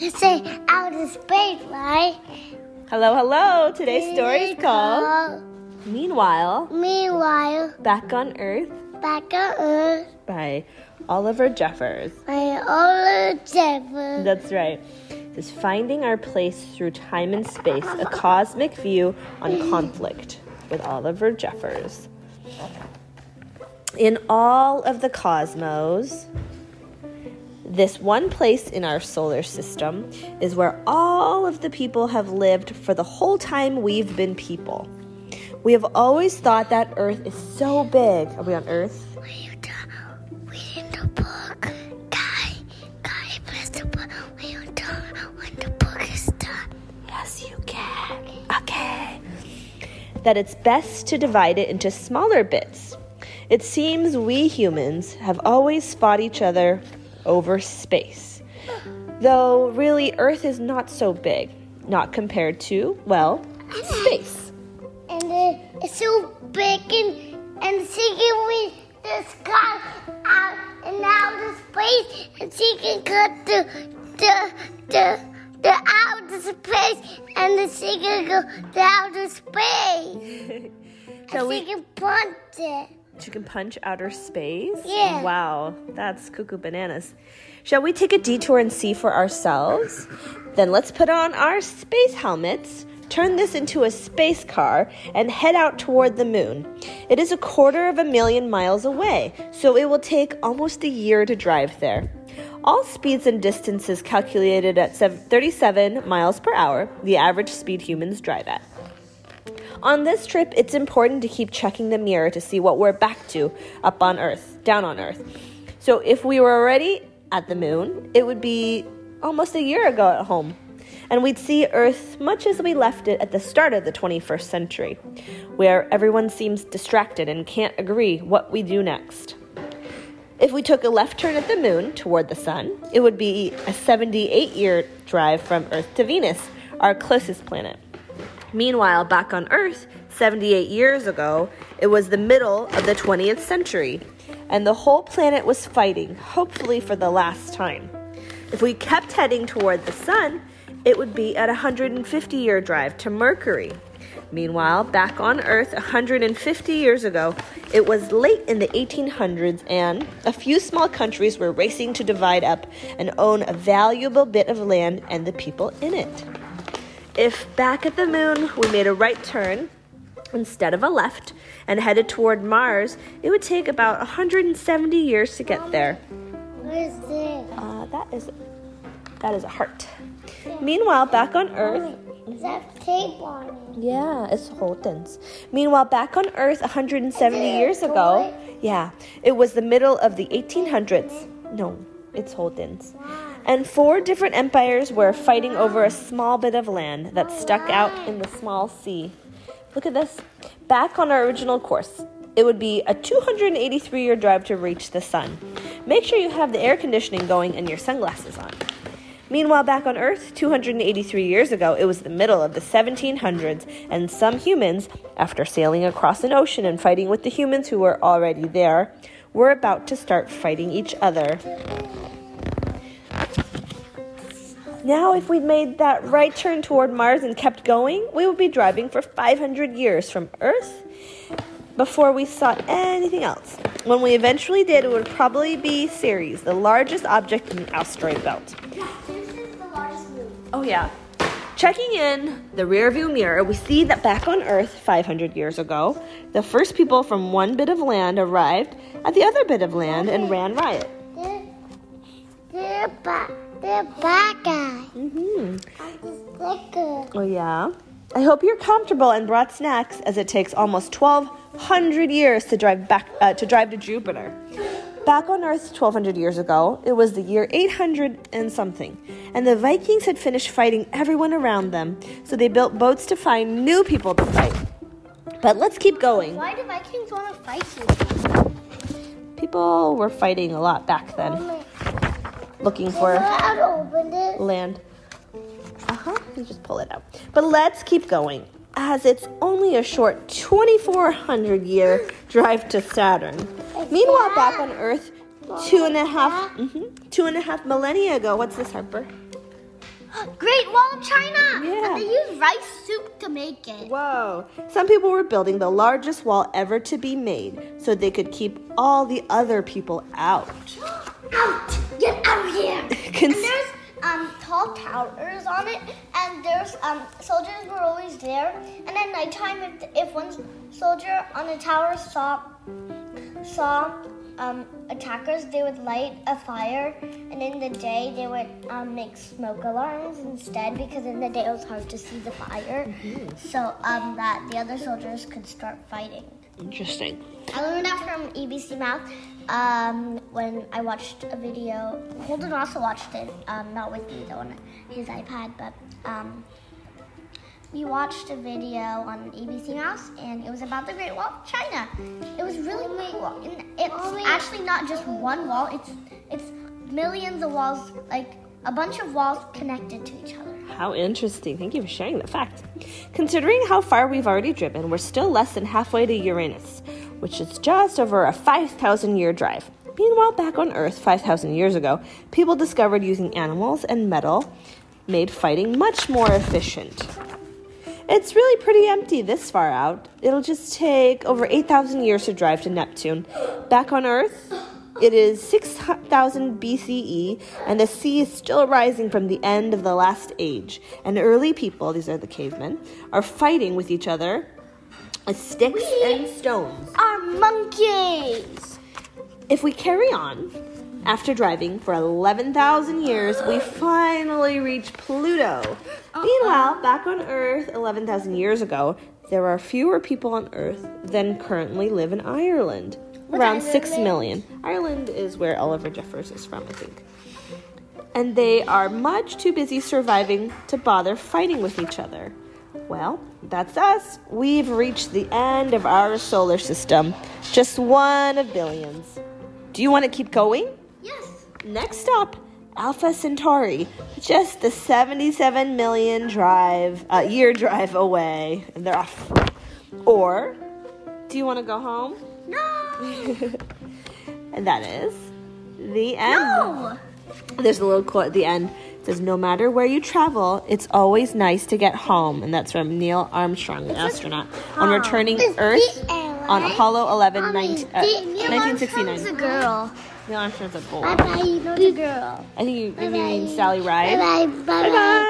Let's say outer space, right? Hello, hello. Today's story is called Meanwhile, Meanwhile, Back on Earth back on Earth, by Oliver Jeffers. by Oliver Jeffers. That's right. This Finding Our Place Through Time and Space, a cosmic view on conflict with Oliver Jeffers. In all of the cosmos, this one place in our solar system is where all of the people have lived for the whole time we've been people. We have always thought that Earth is so big. Are we on Earth? Reading the book. Guy, guy, press the book. When you done, when the book is done. Yes, you can. Okay. That it's best to divide it into smaller bits. It seems we humans have always fought each other over space. Though really, Earth is not so big, not compared to, well, space. And uh, it's so big and, and she can read the sky out and outer space and she can cut the the the the outer space and then she can go to outer space. Shall and she we? can punch it. You can punch outer space? Yeah. Wow, that's cuckoo bananas. Shall we take a detour and see for ourselves? Then let's put on our space helmets, turn this into a space car, and head out toward the moon. It is a quarter of a million miles away, so it will take almost a year to drive there. All speeds and distances calculated at 37 miles per hour, the average speed humans drive at. On this trip, it's important to keep checking the mirror to see what we're back to up on Earth, down on Earth. So if we were already at the moon, it would be almost a year ago at home. And we'd see Earth much as we left it at the start of the 21st century, where everyone seems distracted and can't agree what we do next. If we took a left turn at the moon toward the sun, it would be a 78 year drive from Earth to Venus, our closest planet. Meanwhile, back on Earth, 78 years ago, it was the middle of the 20th century, and the whole planet was fighting, hopefully for the last time. If we kept heading toward the sun, it would be at a 150 year drive to Mercury. Meanwhile, back on Earth 150 years ago, it was late in the 1800s, and a few small countries were racing to divide up and own a valuable bit of land and the people in it. If back at the moon we made a right turn instead of a left and headed toward Mars, it would take about 170 years to get there. What is this? Uh, that is that is a heart. Meanwhile, back on Earth, Is that tape on it? yeah, it's Holden's. Meanwhile, back on Earth 170 years ago, yeah, it was the middle of the 1800s. No, it's Holden's. And four different empires were fighting over a small bit of land that stuck out in the small sea. Look at this. Back on our original course, it would be a 283 year drive to reach the sun. Make sure you have the air conditioning going and your sunglasses on. Meanwhile, back on Earth, 283 years ago, it was the middle of the 1700s, and some humans, after sailing across an ocean and fighting with the humans who were already there, were about to start fighting each other. Now, if we'd made that right turn toward Mars and kept going, we would be driving for 500 years from Earth before we saw anything else. When we eventually did, it would probably be Ceres, the largest object in the asteroid belt. This is the largest moon. Oh, yeah. Checking in the rearview mirror, we see that back on Earth 500 years ago, the first people from one bit of land arrived at the other bit of land and ran riot. They're, they're, ba- they're bad guy. hmm I'm the sticker. Oh, yeah. I hope you're comfortable and brought snacks, as it takes almost 1,200 years to drive back uh, to drive to Jupiter. Back on Earth 1200 years ago, it was the year 800 and something, and the Vikings had finished fighting everyone around them, so they built boats to find new people to fight. But let's keep going. Why do Vikings want to fight you? People were fighting a lot back then, looking for How to open it? land. Uh huh. You just pull it out. But let's keep going, as it's only a short 2,400 year drive to Saturn. Meanwhile, back on Earth, two and a half, mhm, two and a half millennia ago. What's this, Harper? Great Wall of China. Yeah. And they use rice soup to make it. Whoa. Some people were building the largest wall ever to be made so they could keep all the other people out. Out! Get out of here! and Cons- there's um tall towers on it, and there's um soldiers were always there. And at nighttime, if if one soldier on the tower saw saw um attackers, they would light a fire, and in the day they would um, make smoke alarms instead because in the day it was hard to see the fire. So um that the other soldiers could start fighting. Interesting. I learned that from ABC Mouse um, when I watched a video. Holden also watched it, um, not with me though, on his iPad, but um, we watched a video on ABC Mouse, and it was about the Great Wall of China. It was really cool. And it's actually not just one wall; it's it's millions of walls, like a bunch of walls connected to each other. How interesting. Thank you for sharing that fact. Considering how far we've already driven, we're still less than halfway to Uranus, which is just over a 5,000 year drive. Meanwhile, back on Earth 5,000 years ago, people discovered using animals and metal made fighting much more efficient. It's really pretty empty this far out. It'll just take over 8,000 years to drive to Neptune. Back on Earth, it is 6,000 BCE, and the sea is still rising from the end of the last age. And early people, these are the cavemen, are fighting with each other sticks and stones. Our monkeys. If we carry on, after driving for 11,000 years, we finally reach Pluto. Meanwhile, back on Earth 11,000 years ago, there are fewer people on Earth than currently live in Ireland. Around 6 Ireland? million. Ireland is where Oliver Jeffers is from, I think. And they are much too busy surviving to bother fighting with each other. Well, that's us. We've reached the end of our solar system. Just one of billions. Do you want to keep going? Yes. Next stop, Alpha Centauri, just the 77 million drive uh, year drive away, and they're off. Or, do you want to go home? No. And that is the end. No. There's a little quote at the end. It says, "No matter where you travel, it's always nice to get home," and that's from Neil Armstrong, the astronaut, on returning It's Earth on airline. Apollo 11, Mommy, 19, uh, the- Neil Armstrong's 1969. a girl. Neil Armstrong's a boy. Bye bye. No, the girl. I think you, you Bye-bye. mean Sally Ride. Bye bye. Bye Bye-bye. bye.